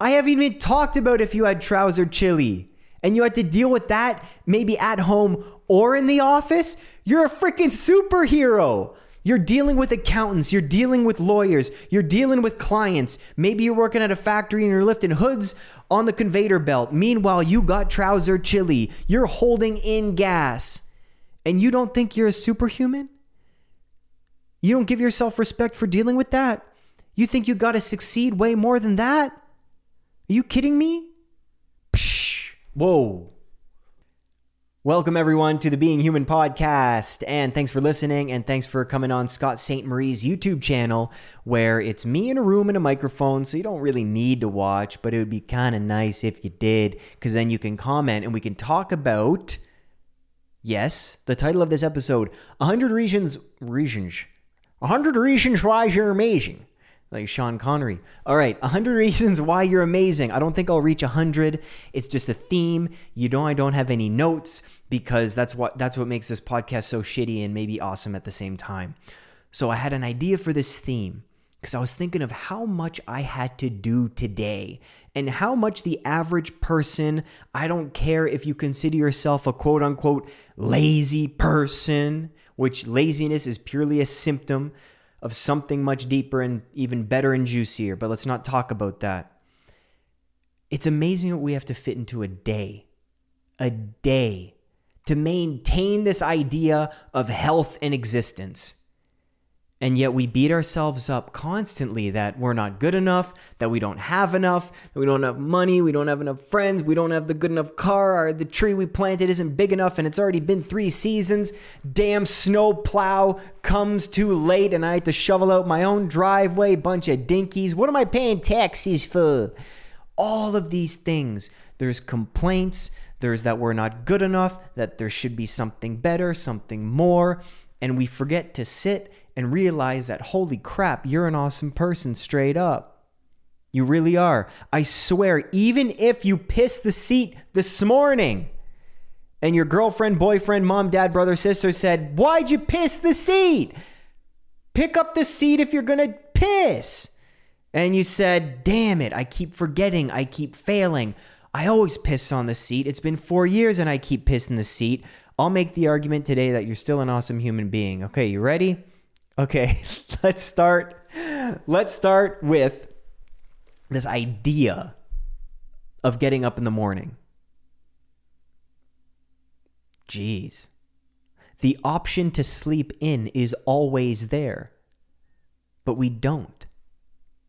I haven't even talked about if you had trouser chili and you had to deal with that maybe at home or in the office. You're a freaking superhero. You're dealing with accountants, you're dealing with lawyers, you're dealing with clients. Maybe you're working at a factory and you're lifting hoods on the conveyor belt. Meanwhile, you got trouser chili, you're holding in gas, and you don't think you're a superhuman? You don't give yourself respect for dealing with that? You think you got to succeed way more than that? Are you kidding me? Psh, whoa. Welcome, everyone, to the Being Human podcast. And thanks for listening. And thanks for coming on Scott St. Marie's YouTube channel, where it's me in a room and a microphone. So you don't really need to watch, but it would be kind of nice if you did, because then you can comment and we can talk about, yes, the title of this episode 100 Reasons, Reasons, 100 Reasons Why You're Amazing like Sean Connery. All right, 100 reasons why you're amazing. I don't think I'll reach 100. It's just a theme. You know I don't have any notes because that's what that's what makes this podcast so shitty and maybe awesome at the same time. So I had an idea for this theme because I was thinking of how much I had to do today and how much the average person, I don't care if you consider yourself a quote unquote lazy person, which laziness is purely a symptom of something much deeper and even better and juicier, but let's not talk about that. It's amazing what we have to fit into a day. A day to maintain this idea of health and existence. And yet we beat ourselves up constantly that we're not good enough, that we don't have enough, that we don't have money, we don't have enough friends, we don't have the good enough car, or the tree we planted isn't big enough and it's already been three seasons. Damn snow plow comes too late and I have to shovel out my own driveway, bunch of dinkies. What am I paying taxes for? All of these things. There's complaints, there's that we're not good enough, that there should be something better, something more, and we forget to sit and realize that, holy crap, you're an awesome person straight up. You really are. I swear, even if you pissed the seat this morning and your girlfriend, boyfriend, mom, dad, brother, sister said, Why'd you piss the seat? Pick up the seat if you're to piss. And you said, Damn it, I keep forgetting, I keep failing. I always piss on the seat. It's been four years and I keep pissing the seat. I'll make the argument today that you're still an awesome human being. Okay, you ready? Okay, let's start. Let's start with this idea of getting up in the morning. Jeez. The option to sleep in is always there, but we don't.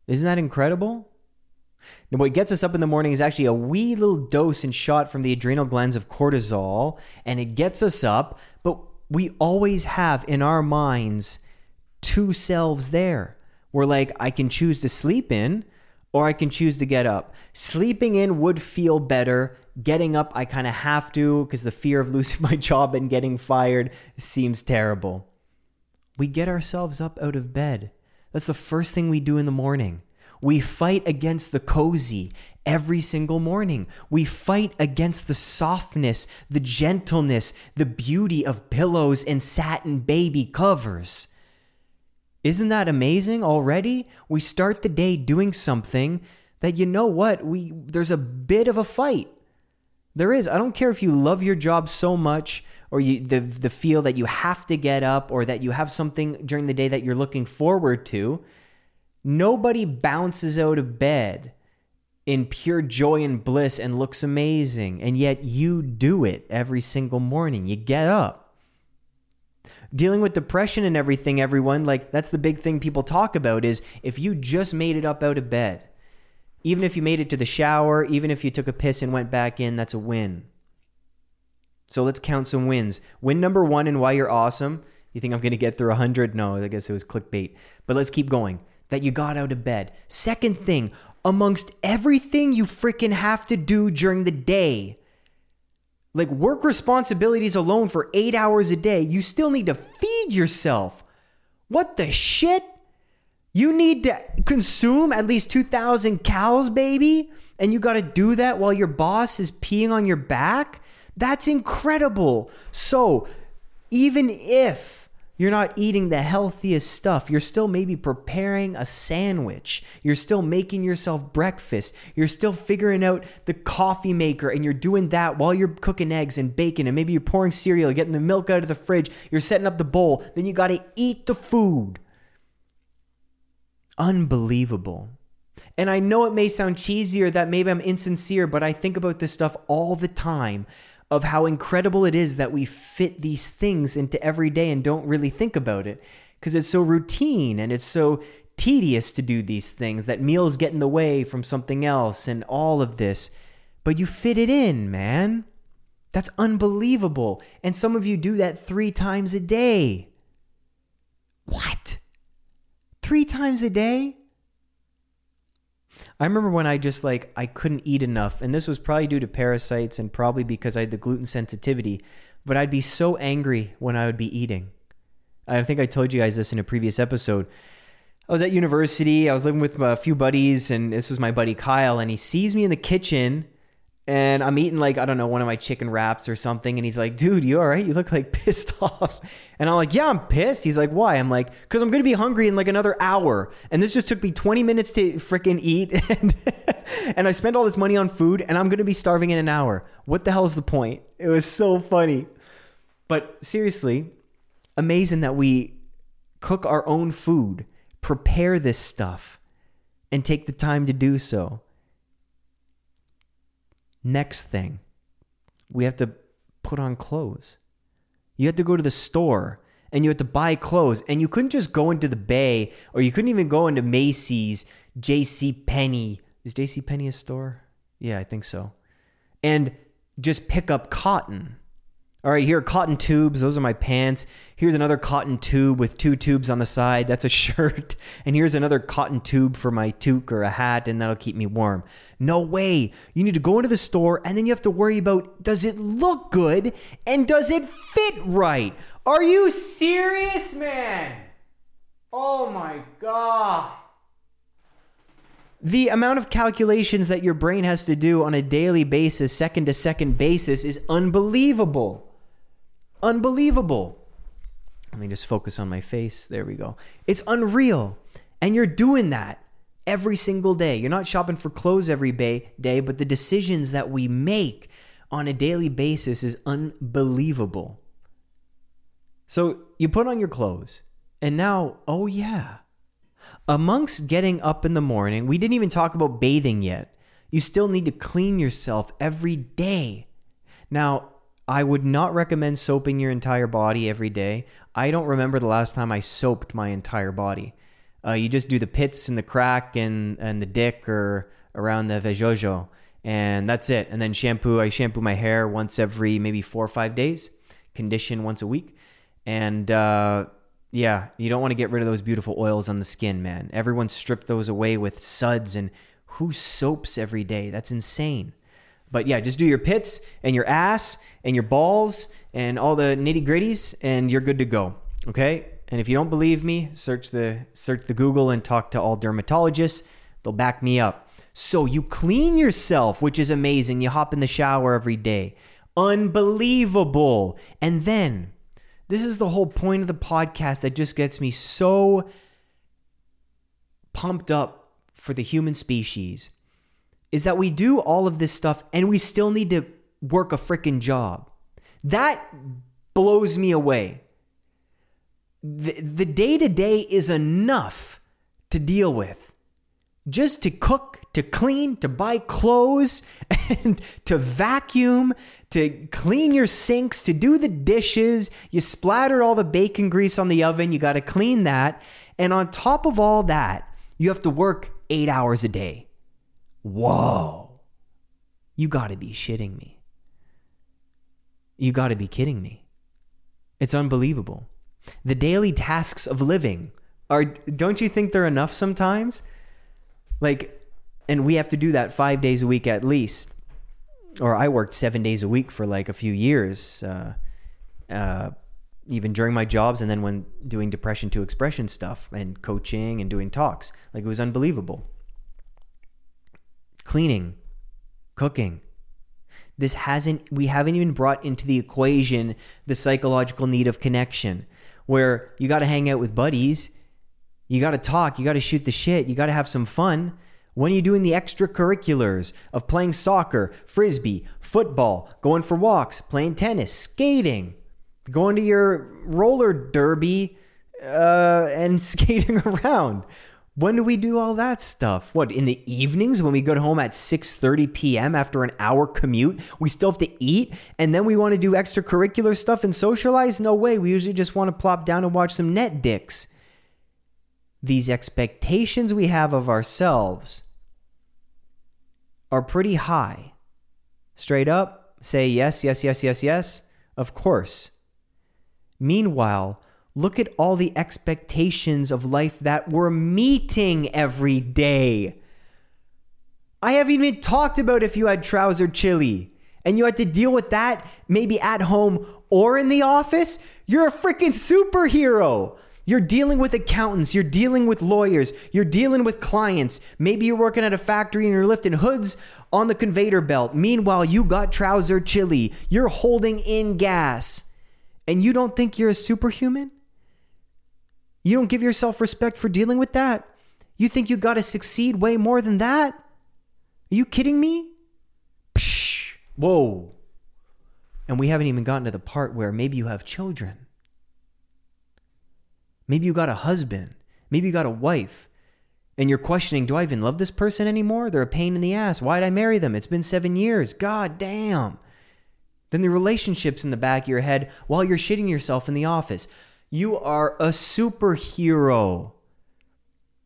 Isn't that incredible? Now, what gets us up in the morning is actually a wee little dose and shot from the adrenal glands of cortisol, and it gets us up, but we always have in our minds two selves there. We're like, I can choose to sleep in or I can choose to get up. Sleeping in would feel better. Getting up, I kind of have to because the fear of losing my job and getting fired seems terrible. We get ourselves up out of bed. That's the first thing we do in the morning. We fight against the cozy every single morning. We fight against the softness, the gentleness, the beauty of pillows and satin baby covers. Isn't that amazing already? We start the day doing something that you know what? We there's a bit of a fight. There is. I don't care if you love your job so much or you the the feel that you have to get up or that you have something during the day that you're looking forward to. Nobody bounces out of bed in pure joy and bliss and looks amazing. And yet you do it every single morning. You get up dealing with depression and everything, everyone, like that's the big thing people talk about is if you just made it up out of bed, even if you made it to the shower, even if you took a piss and went back in, that's a win. So let's count some wins. Win number one and why you're awesome. You think I'm going to get through 100? No, I guess it was clickbait. But let's keep going. That you got out of bed. Second thing, amongst everything you freaking have to do during the day, like work responsibilities alone for eight hours a day, you still need to feed yourself. What the shit? You need to consume at least 2,000 cows, baby? And you got to do that while your boss is peeing on your back? That's incredible. So, even if You're not eating the healthiest stuff. You're still maybe preparing a sandwich. You're still making yourself breakfast. You're still figuring out the coffee maker and you're doing that while you're cooking eggs and bacon and maybe you're pouring cereal, getting the milk out of the fridge. You're setting up the bowl. Then you got to eat the food. Unbelievable. And I know it may sound cheesy or that maybe I'm insincere, but I think about this stuff all the time of how incredible it is that we fit these things into every day and don't really think about it because it's so routine and it's so tedious to do these things that meals get in the way from something else and all of this. But you fit it in, man. That's unbelievable. And some of you do that three times a day. What? Three times a day? I remember when I just like I couldn't eat enough, and this was probably due to parasites and probably because I had the gluten sensitivity. But I'd be so angry when I would be eating. I think I told you guys this in a previous episode. I was at university. I was living with a few buddies, and this was my buddy Kyle. And he sees me in the kitchen and I'm eating like I don't know one of my chicken wraps or something, and he's like, "Dude, you all right? You look like pissed off." And I'm like, "Yeah, I'm pissed." He's like, "Why?" I'm like, "Cause I'm gonna be hungry in like another hour, and this just took me 20 minutes to freaking eat, and and I spent all this money on food, and I'm gonna be starving in an hour. What the hell is the point?" It was so funny, but seriously, amazing that we cook our own food, prepare this stuff, and take the time to do so. Next thing, we have to put on clothes. You had to go to the store and you had to buy clothes and you couldn't just go into the bay or you couldn't even go into Macy's, JC Penney. Is JC Penney a store? Yeah, I think so. And just pick up cotton all right, here are cotton tubes. Those are my pants. Here's another cotton tube with two tubes on the side. That's a shirt. And here's another cotton tube for my toque or a hat, and that'll keep me warm. No way. You need to go into the store, and then you have to worry about does it look good and does it fit right? Are you serious, man? Oh my God the amount of calculations that your brain has to do on a daily basis, second to second basis, is unbelievable. Unbelievable. Let me just focus on my face. There we go. It's unreal. And you're doing that every single day. You're not shopping for clothes every day, but the decisions that we make on a daily basis is unbelievable. So you put on your clothes, and now, oh yeah, amongst getting up in the morning, we didn't even talk about bathing yet. You still need to clean yourself every day. Now, I would not recommend soaping your entire body every day. I don't remember the last time I soaped my entire body. Uh, you just do the pits and the crack and, and the dick or around the vejojo, and that's it. And then shampoo. I shampoo my hair once every maybe four or five days, condition once a week. And uh, yeah, you don't want to get rid of those beautiful oils on the skin, man. Everyone stripped those away with suds, and who soaps every day? That's insane. But yeah, just do your pits and your ass and your balls and all the nitty gritties, and you're good to go. Okay. And if you don't believe me, search the search the Google and talk to all dermatologists. They'll back me up. So you clean yourself, which is amazing. You hop in the shower every day. Unbelievable. And then this is the whole point of the podcast that just gets me so pumped up for the human species is that we do all of this stuff and we still need to work a freaking job. That blows me away. The day to day is enough to deal with. Just to cook, to clean, to buy clothes, and to vacuum, to clean your sinks, to do the dishes. You splattered all the bacon grease on the oven, you got to clean that. And on top of all that, you have to work eight hours a day. Whoa. You got to be shitting me. You got to be kidding me. It's unbelievable. The daily tasks of living are, don't you think they're enough sometimes? Like, and we have to do that five days a week at least. Or I worked seven days a week for like a few years, uh, uh, even during my jobs, and then when doing depression to expression stuff and coaching and doing talks. Like, it was unbelievable cleaning, cooking. This hasn't, we haven't even brought into the equation the psychological need of connection. where you got to hang out with buddies, you got to talk, you got to shoot the shit, you got to have some fun. When are you doing the extracurriculars of playing soccer, frisbee, football, going for walks, playing tennis, skating, going to your roller derby, uh, and skating around? When do we do all that stuff? What in the evenings when we go home at 6:30 p.m. after an hour commute, we still have to eat and then we want to do extracurricular stuff and socialize? No way. We usually just want to plop down and watch some net dicks. These expectations we have of ourselves are pretty high. Straight up, say yes, yes, yes, yes, yes. Of course. Meanwhile, look at all the expectations of life that we're meeting every day. I haven't even talked about if you had trouser chili and you had to deal with that maybe at home or in the office. You're a freaking superhero. You're dealing with accountants, you're dealing with lawyers, you're dealing with clients. Maybe you're working at a factory and you're lifting hoods on the conveyor belt. Meanwhile, you got trouser chili, you're holding in gas, and you don't think you're a superhuman? You don't give yourself respect for dealing with that? You think you got to succeed way more than that? Are you kidding me? Psh, whoa. And we haven't even gotten to the part where maybe you have children. Maybe you got a husband. Maybe you got a wife. And you're questioning, do I even love this person anymore? They're a pain in the ass. Why'd I marry them? It's been seven years. God damn. Then the relationships in the back of your head while you're shitting yourself in the office. You are a superhero.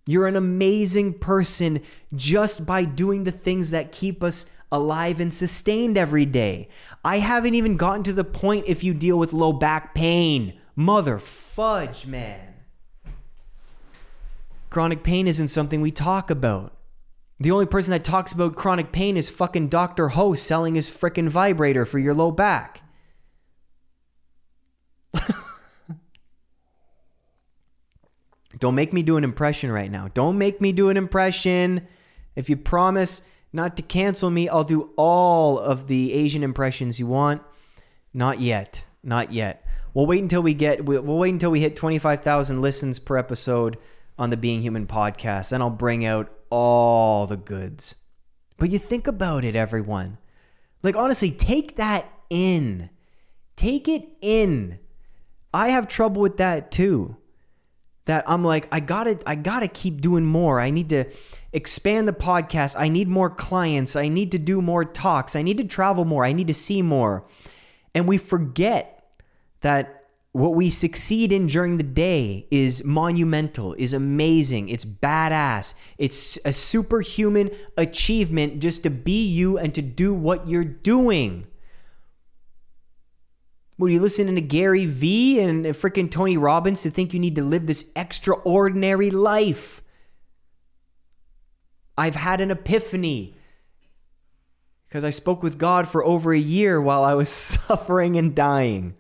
You're an amazing person just by doing the things that keep us alive and sustained every day. I haven't even gotten to the point if you deal with low back pain. Mother fudge, man. Chronic pain isn't something we talk about. The only person that talks about chronic pain is fucking Dr. Ho selling his frickin' vibrator for your low back. Don't make me do an impression right now. Don't make me do an impression. If you promise not to cancel me, I'll do all of the Asian impressions you want. Not yet. Not yet. We'll wait until we get we'll wait until we hit 25,000 listens per episode on the Being Human podcast. Then I'll bring out all the goods. But you think about it, everyone. Like, honestly, take that in. Take it in. I have trouble with that too. That I'm like, I gotta, I gotta keep doing more. I need to expand the podcast. I need more clients. I need to do more talks. I need to travel more. I need to see more. And we forget that what we succeed in during the day is monumental, is amazing, it's badass. It's a superhuman achievement just to be you and to do what you're doing. Were you listening to Gary Vee and freaking Tony Robbins to think you need to live this extraordinary life? I've had an epiphany because I spoke with God for over a year while I was suffering and dying.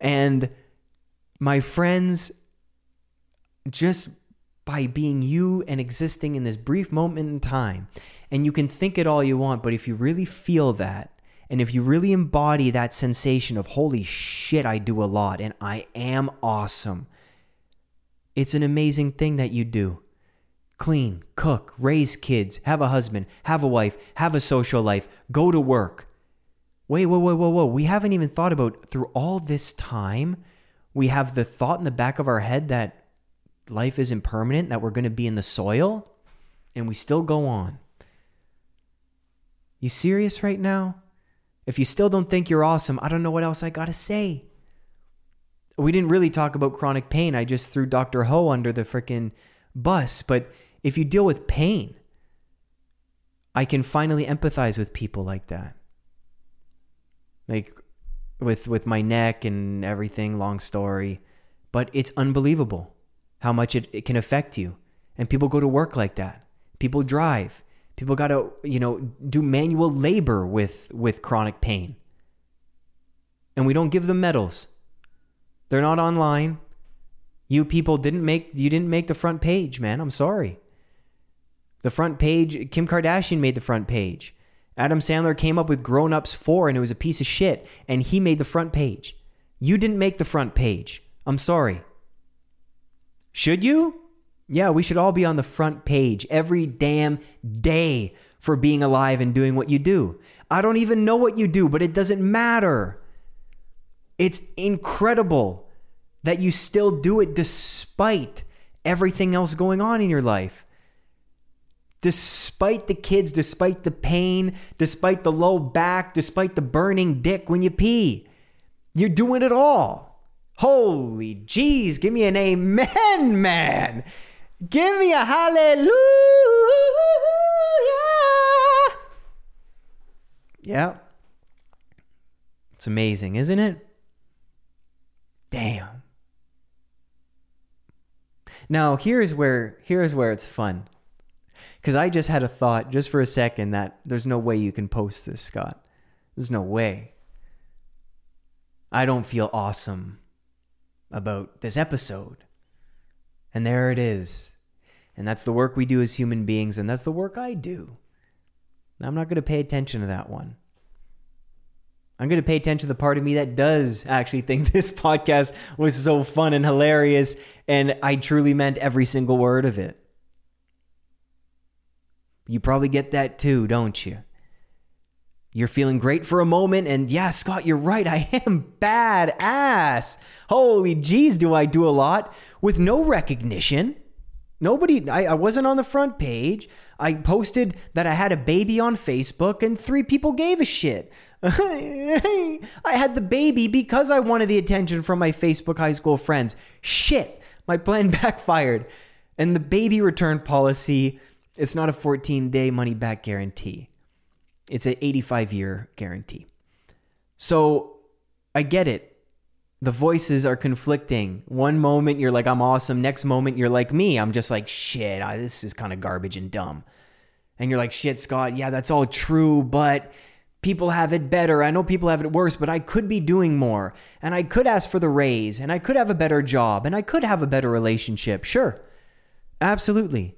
And my friends, just by being you and existing in this brief moment in time, and you can think it all you want, but if you really feel that, and if you really embody that sensation of, holy shit, I do a lot and I am awesome, it's an amazing thing that you do. Clean, cook, raise kids, have a husband, have a wife, have a social life, go to work, Wait, whoa, whoa, whoa, whoa. We haven't even thought about through all this time, we have the thought in the back of our head that life is impermanent, that we're going to be in the soil, and we still go on. You serious right now? If you still don't think you're awesome, I don't know what else I got to say. We didn't really talk about chronic pain. I just threw Dr. Ho under the freaking bus. But if you deal with pain, I can finally empathize with people like that like with with my neck and everything long story but it's unbelievable how much it, it can affect you and people go to work like that people drive people got to you know do manual labor with with chronic pain and we don't give them medals they're not online you people didn't make you didn't make the front page man i'm sorry the front page kim kardashian made the front page Adam Sandler came up with Grown Ups 4 and it was a piece of shit, and he made the front page. You didn't make the front page. I'm sorry. Should you? Yeah, we should all be on the front page every damn day for being alive and doing what you do. I don't even know what you do, but it doesn't matter. It's incredible that you still do it despite everything else going on in your life. Despite the kids, despite the pain, despite the low back, despite the burning dick when you pee, you're doing it all. Holy jeez, give me an amen, man. Give me a hallelujah. Yeah. It's amazing, isn't it? Damn. Now, here's where here's where it's fun. Cuz I just had a thought just for a second that there's no way you can post this, Scott. There's no way. I don't feel awesome about this episode. And there it is. And that's the work we do as human beings, and that's the work I do. I'm not going to pay attention to that one. I'm going to pay attention to the part of me that does actually think this podcast was so fun and hilarious, and I truly meant every single word of it. You probably get that too, don't you? You're feeling great for a moment, and yeah, Scott, you're right. I am bad ass. Holy jeez, do I do a lot with no recognition. Nobody, I, I wasn't on the front page. I posted that I had a baby on Facebook, and three people gave a shit. I had the baby because I wanted the attention from my Facebook high school friends. Shit, my plan backfired. And the baby return policy, it's not a 14 day money back guarantee, it's an 85 year guarantee. So I get it. The voices are conflicting. One moment you're like, I'm awesome. Next moment you're like me. I'm just like, shit, I, this is kind of garbage and dumb. And you're like, shit, Scott, yeah, that's all true, but people have it better. I know people have it worse, but I could be doing more. And I could ask for the raise, and I could have a better job, and I could have a better relationship. Sure. Absolutely.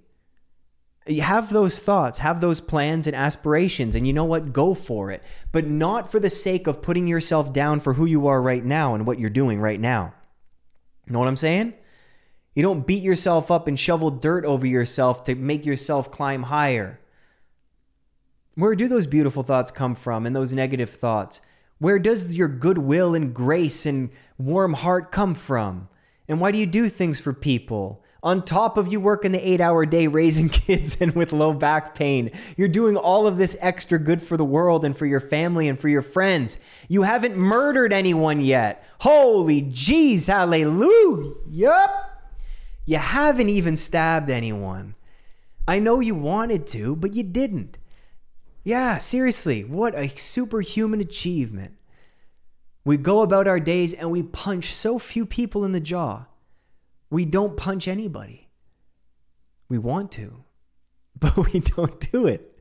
Have those thoughts, have those plans and aspirations, and you know what? Go for it. But not for the sake of putting yourself down for who you are right now and what you're doing right now. You know what I'm saying? You don't beat yourself up and shovel dirt over yourself to make yourself climb higher. Where do those beautiful thoughts come from and those negative thoughts? Where does your goodwill and grace and warm heart come from? And why do you do things for people? On top of you working the eight hour day raising kids and with low back pain, you're doing all of this extra good for the world and for your family and for your friends. You haven't murdered anyone yet. Holy jeez, hallelujah. Yup. You haven't even stabbed anyone. I know you wanted to, but you didn't. Yeah, seriously, what a superhuman achievement. We go about our days and we punch so few people in the jaw. We don't punch anybody. We want to, but we don't do it.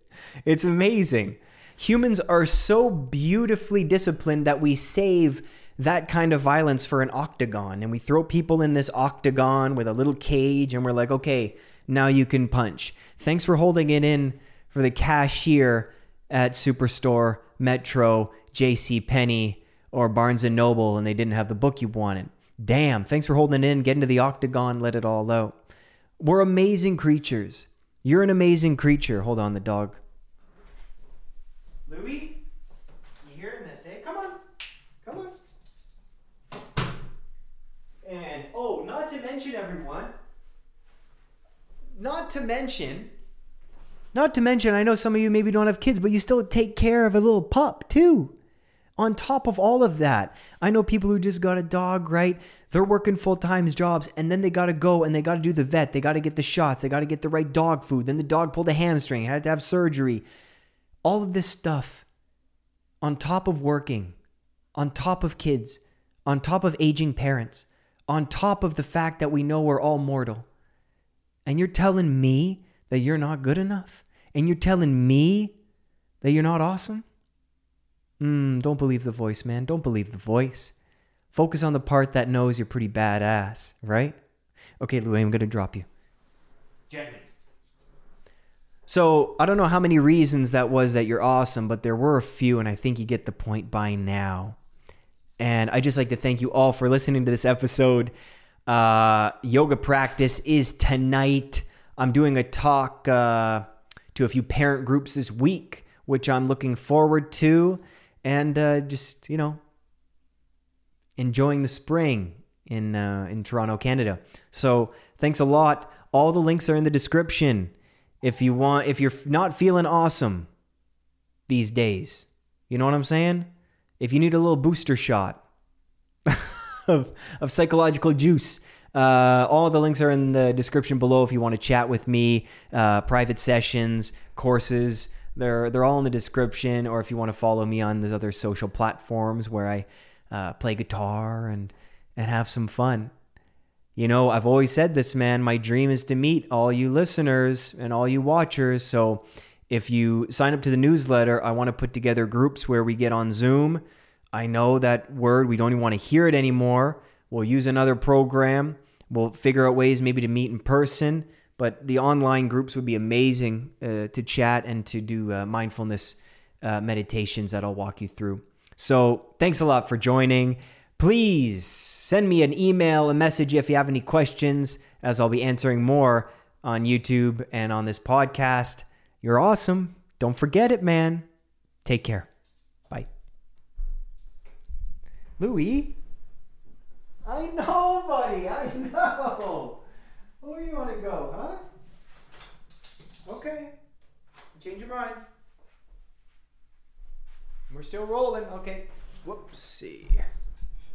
It's amazing. Humans are so beautifully disciplined that we save that kind of violence for an octagon and we throw people in this octagon with a little cage and we're like, okay, now you can punch. Thanks for holding it in for the cashier at Superstore, Metro, J.C. Penney, or Barnes and Noble, and they didn't have the book you wanted. Damn! Thanks for holding it in. Get into the octagon. Let it all out. We're amazing creatures. You're an amazing creature. Hold on, the dog. Louie, you hearing this? Eh? Come on, come on. And oh, not to mention everyone. Not to mention not to mention, I know some of you maybe don't have kids, but you still take care of a little pup too. On top of all of that, I know people who just got a dog, right? They're working full time jobs and then they got to go and they got to do the vet. They got to get the shots. They got to get the right dog food. Then the dog pulled a hamstring, had to have surgery. All of this stuff on top of working, on top of kids, on top of aging parents, on top of the fact that we know we're all mortal. And you're telling me that you're not good enough? and you're telling me that you're not awesome? Mm, don't believe the voice, man. Don't believe the voice. Focus on the part that knows you're pretty badass, right? Okay, Louis, I'm going to drop you. Gently. So, I don't know how many reasons that was that you're awesome, but there were a few, and I think you get the point by now. And I just like to thank you all for listening to this episode. Uh, yoga practice is tonight. I'm doing a talk uh, to a few parent groups this week, which I'm looking forward to. And uh, just, you know, enjoying the spring in, uh, in Toronto, Canada. So thanks a lot. All the links are in the description. If you want, if you're not feeling awesome these days, you know what I'm saying? If you need a little booster shot of, of psychological juice, uh, all the links are in the description below if you want to chat with me, uh, private sessions, courses. They're, they're all in the description, or if you want to follow me on those other social platforms where I uh, play guitar and, and have some fun. You know, I've always said this, man. My dream is to meet all you listeners and all you watchers. So if you sign up to the newsletter, I want to put together groups where we get on Zoom. I know that word, we don't even want to hear it anymore. We'll use another program. We'll figure out ways maybe to meet in person. But the online groups would be amazing uh, to chat and to do uh, mindfulness uh, meditations that I'll walk you through. So thanks a lot for joining. Please send me an email, a message if you have any questions, as I'll be answering more on YouTube and on this podcast. You're awesome. Don't forget it, man. Take care. Bye. Louis? I know, buddy. I know. Where you want to go, huh? Okay. Change your mind. We're still rolling. Okay. Whoopsie.